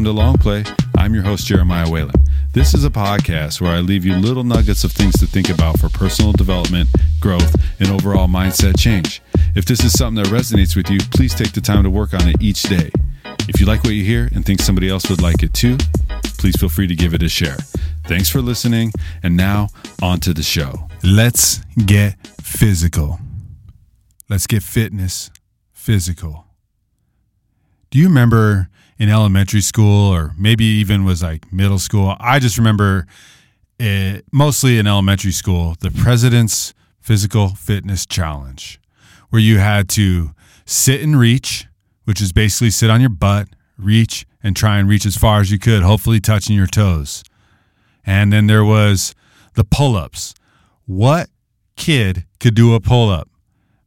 welcome to Long Play. I'm your host, Jeremiah Whalen. This is a podcast where I leave you little nuggets of things to think about for personal development, growth, and overall mindset change. If this is something that resonates with you, please take the time to work on it each day. If you like what you hear and think somebody else would like it too, please feel free to give it a share. Thanks for listening, and now on to the show. Let's get physical. Let's get fitness physical. Do you remember in elementary school or maybe even was like middle school? I just remember it, mostly in elementary school, the President's Physical Fitness Challenge, where you had to sit and reach, which is basically sit on your butt, reach, and try and reach as far as you could, hopefully touching your toes. And then there was the pull ups. What kid could do a pull up?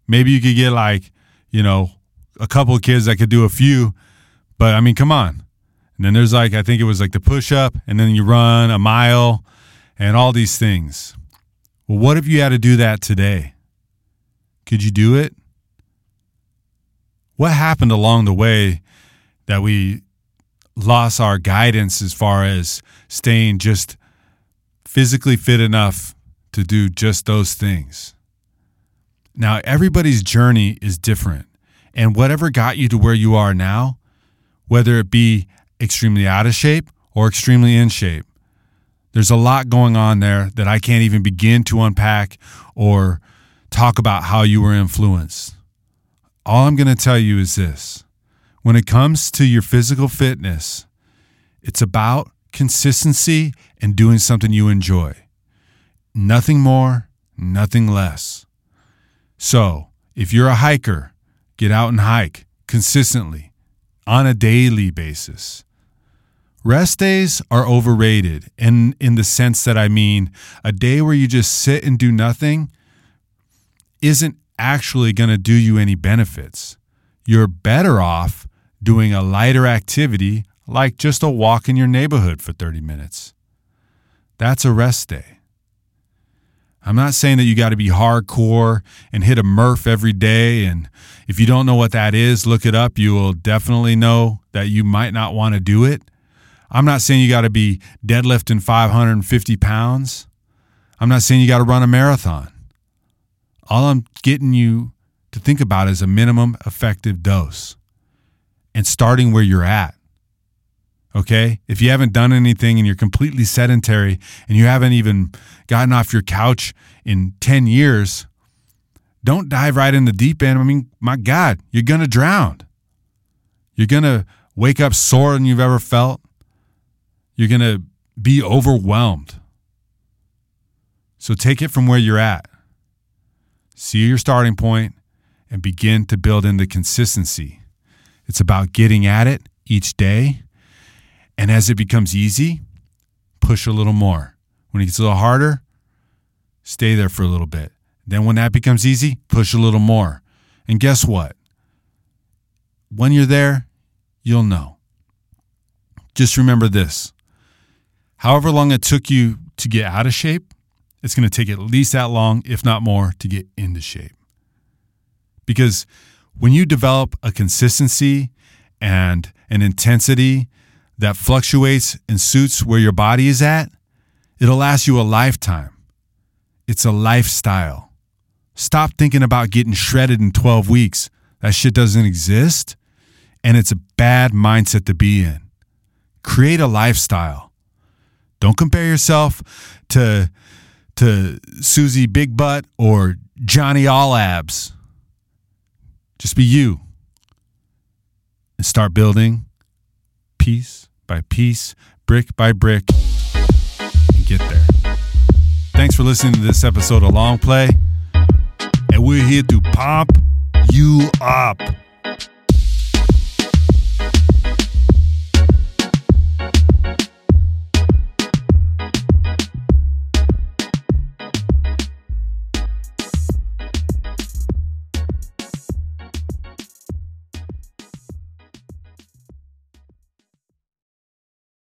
Maybe you could get like, you know, a couple of kids that could do a few, but I mean, come on. And then there's like, I think it was like the push up, and then you run a mile and all these things. Well, what if you had to do that today? Could you do it? What happened along the way that we lost our guidance as far as staying just physically fit enough to do just those things? Now, everybody's journey is different. And whatever got you to where you are now, whether it be extremely out of shape or extremely in shape, there's a lot going on there that I can't even begin to unpack or talk about how you were influenced. All I'm going to tell you is this when it comes to your physical fitness, it's about consistency and doing something you enjoy. Nothing more, nothing less. So, if you're a hiker, get out and hike consistently on a daily basis. Rest days are overrated, and in the sense that I mean a day where you just sit and do nothing isn't actually going to do you any benefits. You're better off doing a lighter activity like just a walk in your neighborhood for 30 minutes. That's a rest day. I'm not saying that you got to be hardcore and hit a Murph every day. And if you don't know what that is, look it up. You will definitely know that you might not want to do it. I'm not saying you got to be deadlifting 550 pounds. I'm not saying you got to run a marathon. All I'm getting you to think about is a minimum effective dose and starting where you're at. Okay. If you haven't done anything and you're completely sedentary and you haven't even gotten off your couch in 10 years, don't dive right in the deep end. I mean, my God, you're going to drown. You're going to wake up sore than you've ever felt. You're going to be overwhelmed. So take it from where you're at. See your starting point and begin to build in the consistency. It's about getting at it each day and as it becomes easy, push a little more. When it gets a little harder, stay there for a little bit. Then when that becomes easy, push a little more. And guess what? When you're there, you'll know. Just remember this however long it took you to get out of shape, it's going to take at least that long, if not more, to get into shape. Because when you develop a consistency and an intensity that fluctuates and suits where your body is at, it'll last you a lifetime. It's a lifestyle. Stop thinking about getting shredded in 12 weeks. That shit doesn't exist. And it's a bad mindset to be in. Create a lifestyle. Don't compare yourself to, to Susie Big Butt or Johnny All Abs. Just be you and start building piece by piece, brick by brick, and get there. Thanks for listening to this episode of Long Play, and we're here to pop you up.